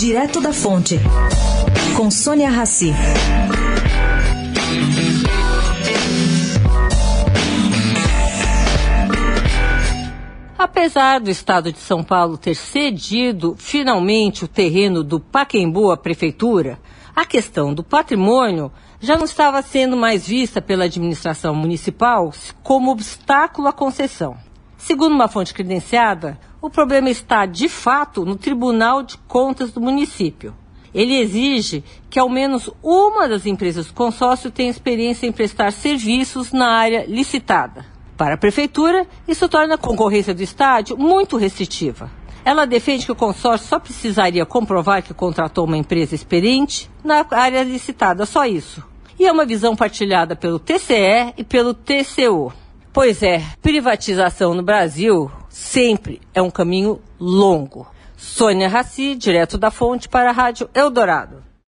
Direto da Fonte, com Sônia Rassi. Apesar do estado de São Paulo ter cedido finalmente o terreno do Paquembu à prefeitura, a questão do patrimônio já não estava sendo mais vista pela administração municipal como obstáculo à concessão. Segundo uma fonte credenciada, o problema está, de fato, no Tribunal de Contas do município. Ele exige que ao menos uma das empresas do consórcio tenha experiência em prestar serviços na área licitada. Para a prefeitura, isso torna a concorrência do estádio muito restritiva. Ela defende que o consórcio só precisaria comprovar que contratou uma empresa experiente na área licitada, só isso. E é uma visão partilhada pelo TCE e pelo TCU. Pois é, privatização no Brasil sempre é um caminho longo. Sônia Raci, direto da fonte para a Rádio Eldorado.